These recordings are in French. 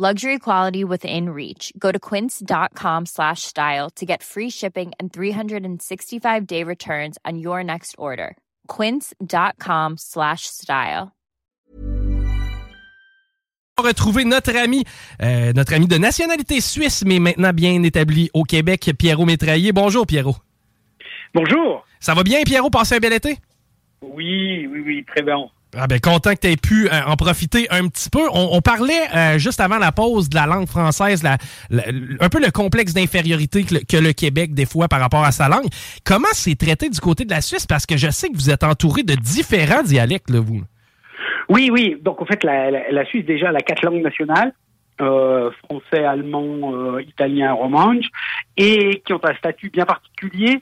Luxury quality within reach. Go to quince.com slash style to get free shipping and 365 day returns on your next order. Quince.com slash style. retrouver notre ami, euh, notre ami de nationalité suisse, mais maintenant bien établi au Québec, Pierrot Métraillé. Bonjour, Pierrot. Bonjour. Ça va bien, Pierrot? Passez un bel été? Oui, oui, oui, très bien. Ah ben, content que tu aies pu euh, en profiter un petit peu. On, parlait euh, juste avant la pause de la langue française, un peu le complexe d'infériorité que, le- Québec, des fois, par rapport à sa langue. Comment c'est traité du côté de la Suisse? Parce que je sais que vous êtes entouré de différents dialectes, là, vous. Oui, oui. Donc en fait, la, la, Suisse déjà a quatre langues nationales euh, français, allemand, italien, romanche, et qui ont un statut bien particulier.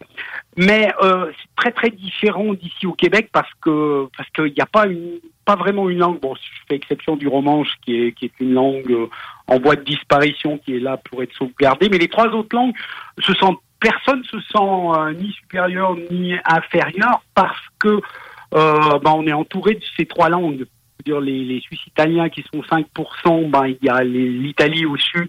Mais euh, c'est très très différent d'ici au Québec parce que parce qu'il n'y a pas une pas vraiment une langue. Bon, je fais exception du romanche qui est qui est une langue euh, en voie de disparition qui est là pour être sauvegardée, mais les trois autres langues se sentent personne se sent euh, ni supérieur ni inférieur parce que euh, ben, on est entouré de ces trois langues. Dire, les, les Suisses italiens qui sont 5%, ben, il y a l'Italie au sud.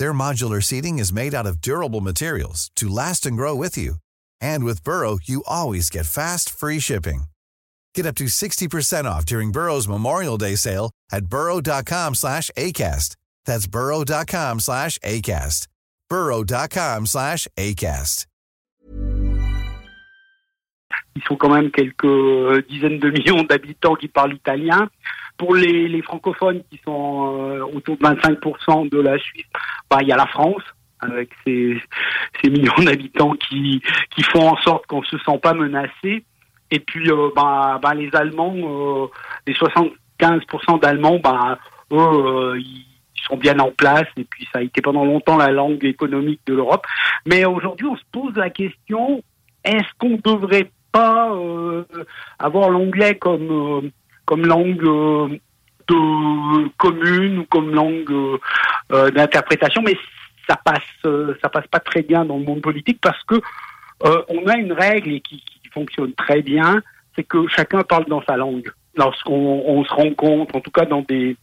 Their modular seating is made out of durable materials to last and grow with you. And with Burrow, you always get fast, free shipping. Get up to 60% off during Burrow's Memorial Day sale at burrow.com slash ACAST. That's burrow.com slash ACAST. burrow.com slash ACAST. Ils sont quand même quelques euh, dizaines de millions d'habitants qui parlent italien. Pour les, francophones qui sont euh, autour de 25% de la Suisse, ben, il y a la France avec ses, millions d'habitants qui, font en sorte qu'on se sent pas menacé. Et puis euh, ben, ben, les Allemands, euh, les 75% d'Allemands, ben, eux, ils sont bien en place et puis ça a été pendant longtemps la langue économique de l'Europe. Mais aujourd'hui, on se pose la question est-ce qu'on devrait pas avoir l'anglais comme comme langue euh, de commune ou comme langue euh, euh, d'interprétation, mais ça passe ça passe pas très bien dans le monde politique parce que on a une règle qui, fonctionne très bien, c'est que chacun parle dans sa langue. Lorsqu'on on se rencontre, en tout cas dans des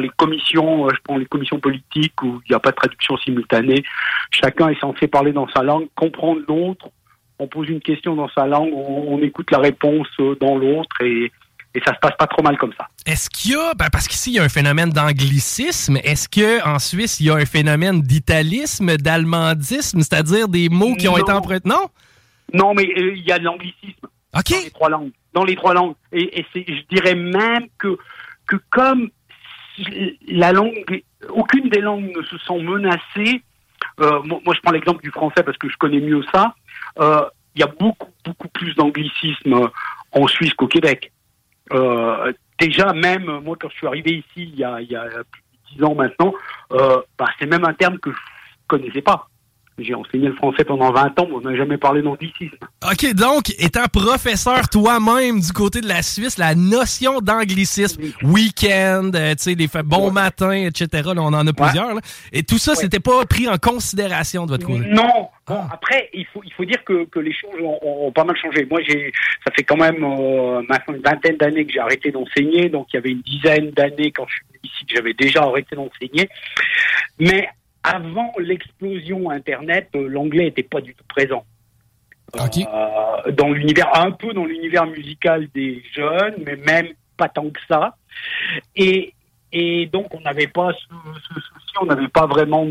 les commissions, je prends les commissions politiques où il n'y a pas de traduction simultanée, chacun est censé parler dans sa langue, comprendre l'autre. On pose une question dans sa langue, on, on écoute la réponse dans l'autre et, et ça se passe pas trop mal comme ça. Est-ce qu'il y a, ben, parce qu'ici, il y a un phénomène d'anglicisme, est-ce qu'en Suisse, il y a un phénomène d'italisme, d'allemandisme, c'est-à-dire des mots qui ont Non. été empruntés? Non? Non, mais euh, il y a de l'anglicisme OK. dans les trois langues. Dans les trois langues. Et, et c'est, je dirais même que, que comme la langue, aucune des langues ne se sent menacée, euh, moi, moi, je prends l'exemple du français parce que je connais mieux ça, euh, il y a beaucoup, beaucoup plus d'anglicisme en Suisse qu'au Québec. Euh, déjà, même moi, quand je suis arrivé ici il y a, il y a plus de dix ans maintenant, euh, bah, c'est même un terme que je connaissais pas. J'ai enseigné le français pendant 20 ans, mais on n'a jamais parlé d'anglicisme. OK, donc, étant professeur toi-même du côté de la Suisse, la notion d'anglicisme, week-end, euh, tu sais, les bons matins, etc., là, on en a plusieurs, là, et tout ça, c'était pas pris en considération de votre côté? Non. Bon, après, il faut, il faut dire que, que les choses ont, ont pas mal changé. Moi, j'ai, ça fait quand même euh, maintenant une vingtaine d'années que j'ai arrêté d'enseigner, donc il y avait une dizaine d'années quand je suis venu ici que j'avais déjà arrêté d'enseigner. Mais avant l'explosion Internet, euh, l'anglais n'était pas du tout présent. Euh, dans l'univers, un peu dans l'univers musical des jeunes, mais même pas tant que ça. Et, et donc on n'avait pas ce, ce, souci, on n'avait pas vraiment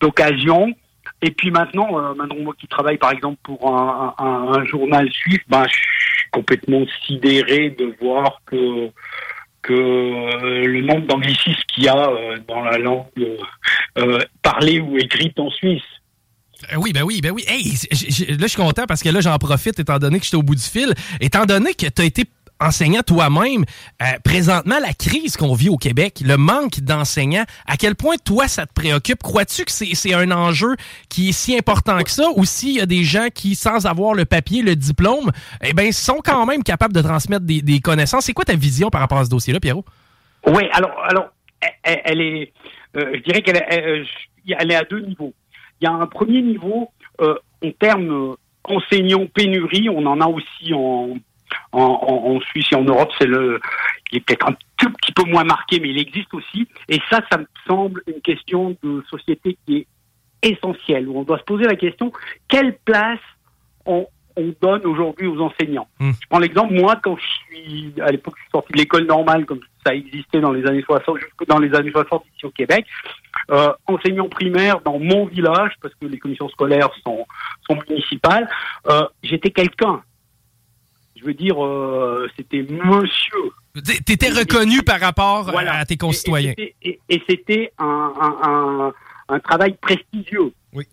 d'occasion. Et puis maintenant, euh, maintenant moi qui travaille par exemple pour un, un, un journal suisse, ben, je suis complètement sidéré de voir que que euh, le nombre d'anglicismes qu'il y a euh, dans la langue euh, parlée ou écrite en Suisse. Oui, ben oui, ben oui. Hey, là, je suis content parce que là, j'en profite étant donné que j'étais au bout du fil. Étant donné que tu as été enseignant toi-même, euh, présentement, la crise qu'on vit au Québec, le manque d'enseignants, à quel point toi, ça te préoccupe? Crois-tu que c'est un enjeu qui est si important que ça? Ou s'il y a des gens qui, sans avoir le papier, le diplôme, eh ben, sont quand même capables de transmettre des, connaissances? C'est quoi ta vision par rapport à ce dossier-là, Pierrot? Oui, alors, alors elle, est, euh, je dirais qu'elle est, euh, elle est à deux niveaux. Il y a un premier niveau, en termes enseignants pénurie, on en a aussi en en, Suisse et en Europe, c'est le, il est peut-être un tout petit peu moins marqué, mais il existe aussi. Et ça, ça me semble une question de société qui est essentielle, où on doit se poser la question quelle place on, donne aujourd'hui aux enseignants? Hmm. Je prends l'exemple, moi, quand je suis, à l'époque, je suis sorti de l'école normale, comme ça existait dans les années 60, jusque dans les années 60 ici au Québec, euh, enseignant primaire dans mon village, parce que les commissions scolaires sont, sont municipales, euh, j'étais quelqu'un je veux dire, euh, c'était monsieur. T'étais reconnu par rapport à tes concitoyens. Et, c'était un, travail prestigieux. Oui.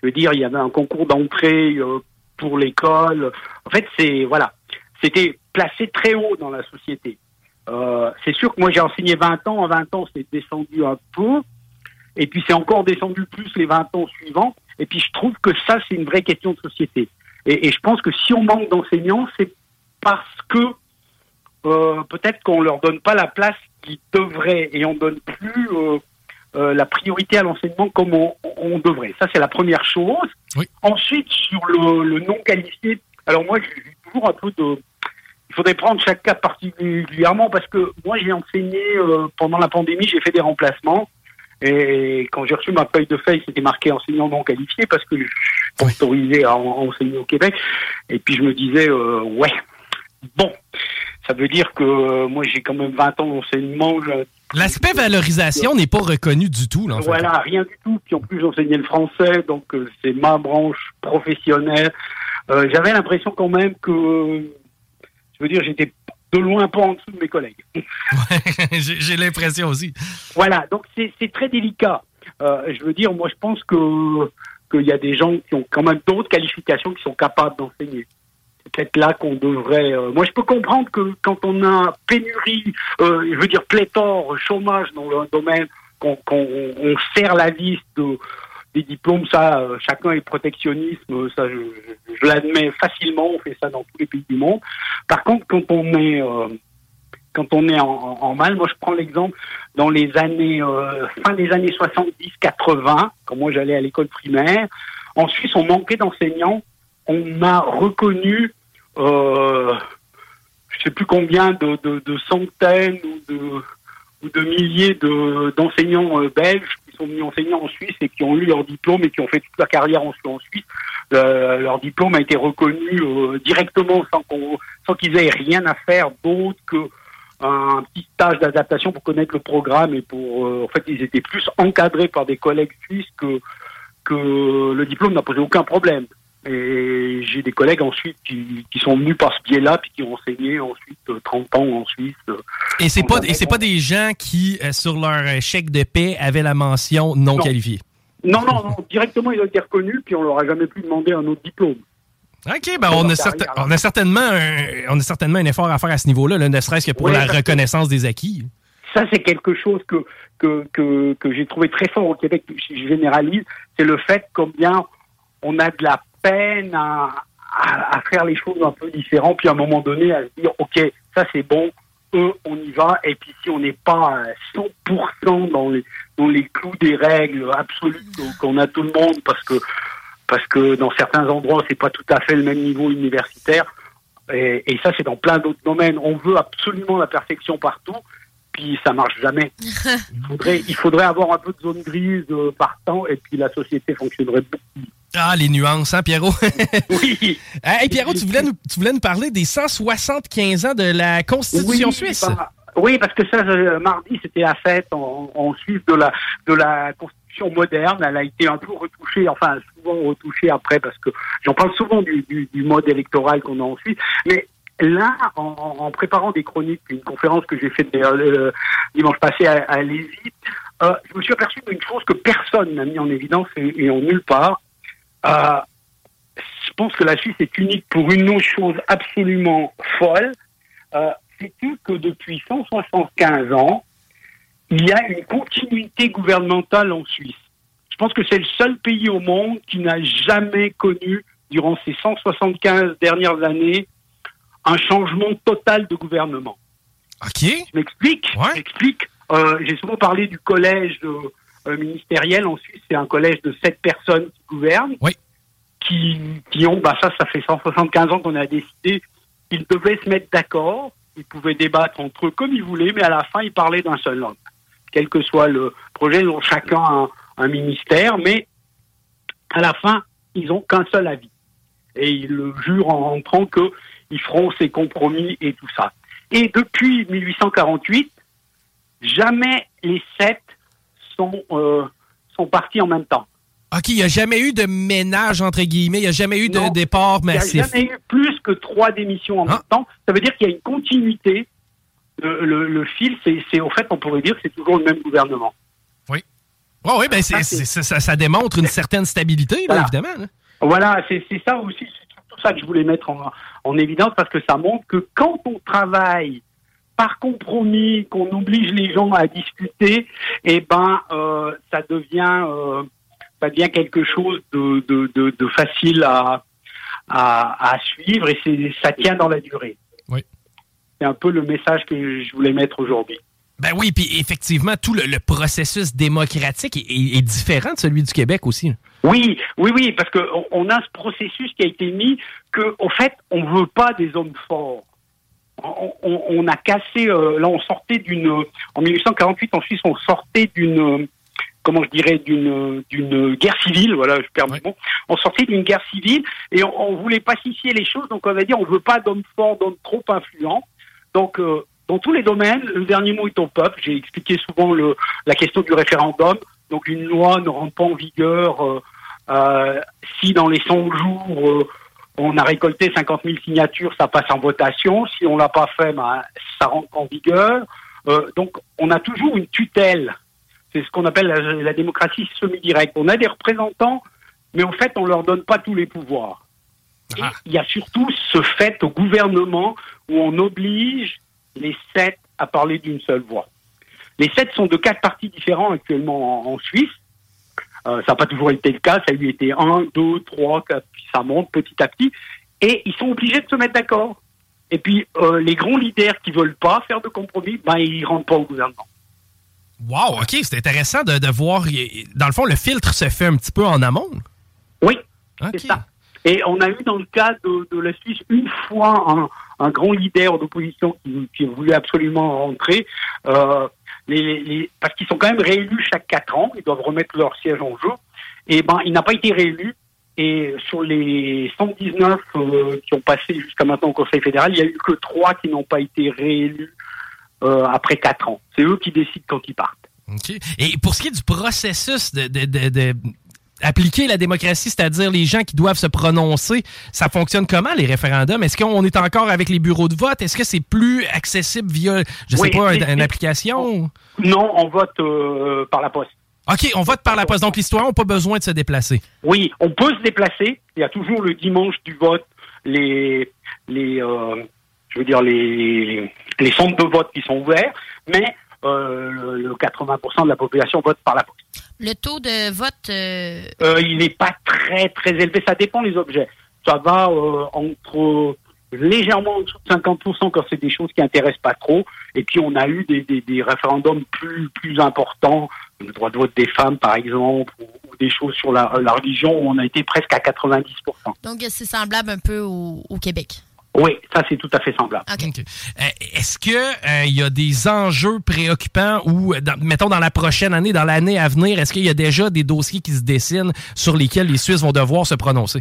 Je veux dire, il y avait un concours d'entrée euh, pour l'école. En fait, c'est voilà, c'était placé très haut dans la société. Euh, c'est sûr que moi j'ai enseigné 20 ans. En 20 ans, c'est descendu un peu. Et puis c'est encore descendu plus les 20 ans suivants. Et puis je trouve que ça, c'est une vraie question de société. Et, et je pense que si on manque d'enseignants, c'est parce que euh, peut-être qu'on leur donne pas la place qu'ils devraient et on donne plus euh, euh, la priorité à l'enseignement comme on, devrait. Ça, c'est la première chose. Ensuite, sur le, non qualifié, alors moi, j'ai toujours un peu de... Il faudrait prendre chaque cas particulièrement parce que moi, j'ai enseigné pendant la pandémie, j'ai fait des remplacements. Et quand j'ai reçu ma feuille de feuille, c'était marqué enseignant non qualifié parce que je suis autorisé à, enseigner au Québec. Et puis je me disais, ouais, Bon, ça veut dire que euh, moi j'ai quand même 20 ans d'enseignement. L'aspect valorisation n'est pas reconnu du tout. Là, en voilà, rien du tout. Puis en plus j'enseignais le français, donc euh, c'est ma branche professionnelle. Euh, j'avais l'impression quand même que, je veux dire, j'étais de loin pas en dessous de mes collègues. j'ai l'impression aussi. Voilà, donc c'est très délicat. je veux dire, moi je pense que qu'il y a des gens qui ont quand même d'autres qualifications qui sont capables d'enseigner peut-être là qu'on devrait. Euh, moi, je peux comprendre que quand on a pénurie, euh, je veux dire pléthore, chômage dans le domaine, qu'on on serre la liste de, des diplômes, ça, euh, chacun est protectionnisme, ça, je, l'admets facilement. On fait ça dans tous les pays du monde. Par contre, quand on est quand on est en, en, mal, moi je prends l'exemple dans les années fin des années 70-80, quand moi j'allais à l'école primaire, en Suisse on manquait d'enseignants on a reconnu, euh, je sais plus combien de, centaines ou de, ou de milliers d'enseignants euh, belges qui sont venus enseigner en Suisse et qui ont eu leur diplôme et qui ont fait toute leur carrière en, Suisse. Euh, leur diplôme a été reconnu euh, directement sans qu'ils aient rien à faire d'autre que un petit stage d'adaptation pour connaître le programme et pour en fait ils étaient plus encadrés par des collègues suisses que que le diplôme n'a posé aucun problème. Et j'ai des collègues ensuite qui, qui sont venus par ce biais-là, puis qui ont enseigné ensuite 30 euh, ans en Suisse. Euh, et c'est pas et c'est pas des gens qui euh, sur leur chèque de paix avaient la mention non, qualifiée? Non, non, non, directement ils ont été reconnus, puis on leur a jamais pu demander un autre diplôme. OK, ben on a, on a, certainement un, on a certainement un effort à faire à ce niveau-là, ne serait-ce que pour la reconnaissance des acquis. ça, c'est quelque chose que, que, que, que j'ai trouvé très fort au Québec, si je généralise, c'est le fait combien on a de la peine à, à, faire les choses un peu différentes, puis à un moment donné à se dire, OK, ça c'est bon, eux, on y va, et puis si on n'est pas à 100% dans les, dans les clous des règles absolues qu'on a tout le monde, parce que, parce que dans certains endroits, c'est pas tout à fait le même niveau universitaire, et ça c'est dans plein d'autres domaines. On veut absolument la perfection partout, puis ça marche jamais. il, faudrait, il faudrait avoir un peu de zone grise euh, partant, et puis la société fonctionnerait beaucoup. Ah, les nuances, hein, Pierrot? oui. Hey, Pierrot, tu voulais, nous, tu voulais nous parler des 175 ans de la Constitution oui, suisse? Bah, oui, parce que ça, euh, mardi, c'était la fête en, en, Suisse de la, de la Constitution moderne. Elle a été un peu retouchée, enfin, souvent retouchée après, parce que j'en parle souvent du, du, du mode électoral qu'on a en Suisse. Mais là, en, préparant des chroniques, une conférence que j'ai faite euh, dimanche passé à, à euh, je me suis aperçu d'une chose que personne n'a mis en évidence et, et en nulle part. Euh, je pense que la Suisse est unique pour une autre chose absolument folle. Euh, c'est que depuis 175 ans, il y a une continuité gouvernementale en Suisse. Je pense que c'est le seul pays au monde qui n'a jamais connu, durant ces 175 dernières années, un changement total de gouvernement. OK. Je m'explique. Ouais. Je m'explique. Euh, J'ai souvent parlé du collège euh, ministériel en Suisse. C'est un collège de sept personnes qui gouvernent. Oui. Qui, qui ont, bah ça, ça fait 175 ans qu'on a décidé qu'ils devaient se mettre d'accord. Ils pouvaient débattre entre eux comme ils voulaient, mais à la fin, ils parlaient d'un seul homme. Quel que soit le projet, ils ont chacun un, un ministère, mais à la fin, ils n'ont qu'un seul avis. Et ils le jurent en rentrant qu'ils feront ces compromis et tout ça. Et depuis 1848, jamais les sept sont, euh, sont partis en même temps. OK, il n'y a jamais eu de ménage, entre guillemets. Il n'y a jamais eu de Non. départ Il n'y a massif. jamais eu plus que trois démissions en Ah. même temps. Ça veut dire qu'il y a une continuité. Le, le, le fil, c'est, au fait, on pourrait dire que c'est toujours le même gouvernement. Oui, oui, ben Ça, ça, ça démontre une certaine stabilité, là, Voilà. évidemment. là. Voilà, c'est ça aussi, c'est tout ça que je voulais mettre en, en évidence parce que ça montre que quand on travaille par compromis, qu'on oblige les gens à discuter, eh ben, euh, ça devient, euh, ça devient quelque chose de, de, de, de facile à, à, à suivre et ça tient dans la durée. Oui. C'est un peu le message que je voulais mettre aujourd'hui. Ben oui, puis effectivement, tout le, le processus démocratique est, est- est différent de celui du Québec aussi. Oui, oui, oui, parce que on- a ce processus qui a été mis que, au fait, on veut pas des hommes forts. On, on- on a cassé. euh, là, on sortait d'une. En 1848, en Suisse, on sortait d'une. Comment je dirais d'une d'une guerre civile. Voilà, je perds Ouais. mon. On sortait d'une guerre civile et on, on voulait pacifier les choses. Donc, on va dire, on veut pas d'hommes forts, d'hommes trop influents. Donc, euh, dans tous les domaines, le dernier mot est au peuple. J'ai expliqué souvent le, la question du référendum. Donc, une loi ne rentre pas en vigueur euh, euh, si dans les 100 jours euh, on a récolté 50 000 signatures, ça passe en votation. Si on l'a pas fait, ben, ça rentre en vigueur. Donc, on a toujours une tutelle. C'est ce qu'on appelle la, la démocratie semi-directe. On a des représentants, mais en fait, on leur donne pas tous les pouvoirs. Et Ah. il y a surtout ce fait au gouvernement où on oblige les sept à parler d'une seule voix. Les sept sont de quatre partis différents actuellement en, en Suisse. Euh, ça n'a pas toujours été le cas. Ça a eu été un, deux, trois, quatre, puis ça monte petit à petit. Et ils sont obligés de se mettre d'accord. Et puis euh, les grands leaders qui veulent pas faire de compromis, ben ils rentrent pas au gouvernement. Wow, OK, c'est intéressant de, de voir. Dans le fond, le filtre se fait un petit peu en amont. Oui, OK. c'est ça. Et on a eu dans le cas de, de la Suisse une fois un, un grand leader d'opposition qui, qui voulait absolument rentrer, euh, parce qu'ils sont quand même réélus chaque quatre ans, ils doivent remettre leur siège en jeu. Et ben, il n'a pas été réélu. Et sur les 119 euh, qui ont passé jusqu'à maintenant au Conseil fédéral, il n'y a eu que trois qui n'ont pas été réélus euh, après quatre ans. C'est eux qui décident quand ils partent. OK. Et pour ce qui est du processus de, de- de- de appliquer la démocratie, c'est-à-dire les gens qui doivent se prononcer, ça fonctionne comment les référendums? Est-ce qu'on est encore avec les bureaux de vote? Est-ce que c'est plus accessible via, je sais Oui, pas, c'est- une, application? Non, on vote euh, par la poste. OK, on vote par la poste. Donc, les citoyens n'ont pas besoin de se déplacer. Oui, on peut se déplacer. Il y a toujours le dimanche du vote les les euh, je veux dire les les centres de vote qui sont ouverts, mais euh, le 80% de la population vote par la poste. Le taux de vote euh, Euh, il n'est pas très très élevé, ça dépend des objets. Ça va euh, entre légèrement en dessous de 50% quand c'est des choses qui intéressent pas trop. Et puis on a eu des, des, des référendums plus plus importants, le droit de vote des femmes par exemple, ou, ou des choses sur la, la religion où on a été presque à 90%. Donc, c'est semblable un peu au, au Québec. Oui, ça c'est tout à fait semblable. Euh, Est-ce que euh, il y a des enjeux préoccupants ou, dans- mettons, dans la prochaine année, dans l'année à venir, est-ce qu'il y a déjà des dossiers qui se dessinent sur lesquels les Suisses vont devoir se prononcer?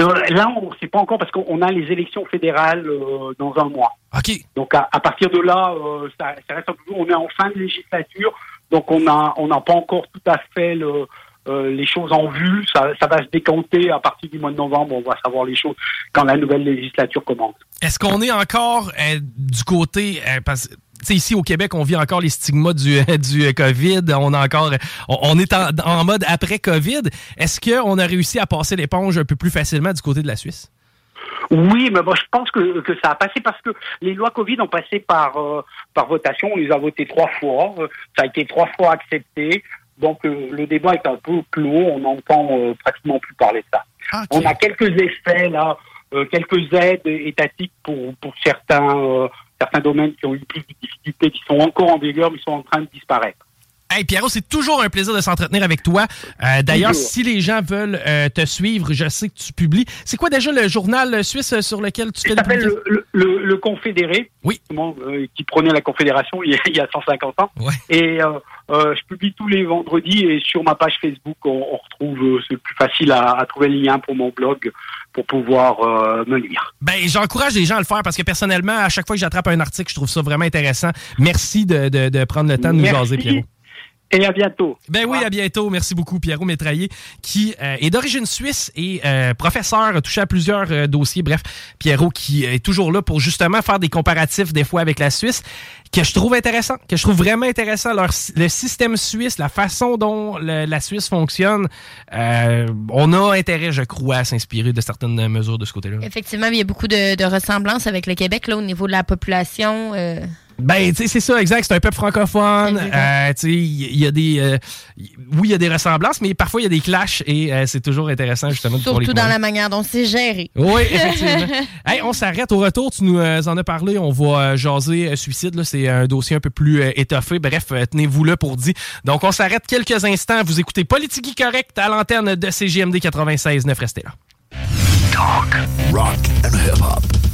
Euh, là, on ne sait pas encore parce qu'on a les élections fédérales euh, dans un mois. OK. Donc à, à partir de là, euh, ça, ça reste un peu. On est en fin de législature, donc on a on n'a pas encore tout à fait le, euh, les choses en vue. Ça, ça va se décanter à partir du mois de novembre. On va savoir les choses quand la nouvelle législature commence. Est-ce qu'on est encore euh, du côté... euh, parce tu sais, ici au Québec, on vit encore les stigmas du, du COVID. On a encore, on, on est en, en mode après COVID. Est-ce qu'on a réussi à passer l'éponge un peu plus facilement du côté de la Suisse? Oui, mais moi je pense que, que ça a passé parce que les lois Covid ont passé par euh, par votation. On les a votées trois fois. Ça a été trois fois accepté. Donc euh, le débat est un peu clos. On n'entend euh, pratiquement plus parler de ça. OK. On a quelques effets là, euh, quelques aides étatiques pour pour certains euh, certains domaines qui ont eu plus de difficultés, qui sont encore en vigueur, mais qui sont en train de disparaître. Hey Pierrot, c'est toujours un plaisir de s'entretenir avec toi. Euh, D'ailleurs, si les gens veulent euh, te suivre, je sais que tu publies. C'est quoi déjà le journal suisse sur lequel tu fais s'appelle le, le, le, le Confédéré, Oui. euh, qui prenait la Confédération il y a, il y a 150 ans. Ouais. Et euh, euh, je publie tous les vendredis et sur ma page Facebook, on, on retrouve, euh, c'est plus facile à, à trouver le lien pour mon blog pour pouvoir euh, me lire. Ben, j'encourage les gens à le faire parce que personnellement, à chaque fois que j'attrape un article, je trouve ça vraiment intéressant. Merci de, de, de prendre le temps de nous Merci. jaser, Pierrot. Et à bientôt. Ben oui, à bientôt. Merci beaucoup, Pierrot Métraillé, qui euh, est d'origine suisse et euh, professeur, a touché à plusieurs euh, dossiers. Bref, Pierrot qui est toujours là pour justement faire des comparatifs des fois avec la Suisse, que je trouve intéressant, que je trouve vraiment intéressant. Leur, le système suisse, la façon dont le- la Suisse fonctionne, euh, on a intérêt, je crois, à s'inspirer de certaines mesures de ce côté-là. Effectivement, il y a beaucoup de, de ressemblances avec le Québec là, au niveau de la population. Ben, tu sais, c'est ça, exact. C'est un peuple francophone. Euh, tu sais, il y a des. euh, oui, il y a des ressemblances, mais parfois, il y a des clashs et euh, c'est toujours intéressant, justement, de pouvoir les surtout dans la manière dont c'est géré. Oui, effectivement. hey, on s'arrête au retour. Tu nous euh, en as parlé. On va euh, jaser euh, suicide. là. C'est un dossier un peu plus euh, étoffé. Bref, euh, tenez-vous là pour dire. Donc, on s'arrête quelques instants. Vous écoutez Politique Correct à l'antenne de CGMD 96.9. Restez là. Rock and hip-hop.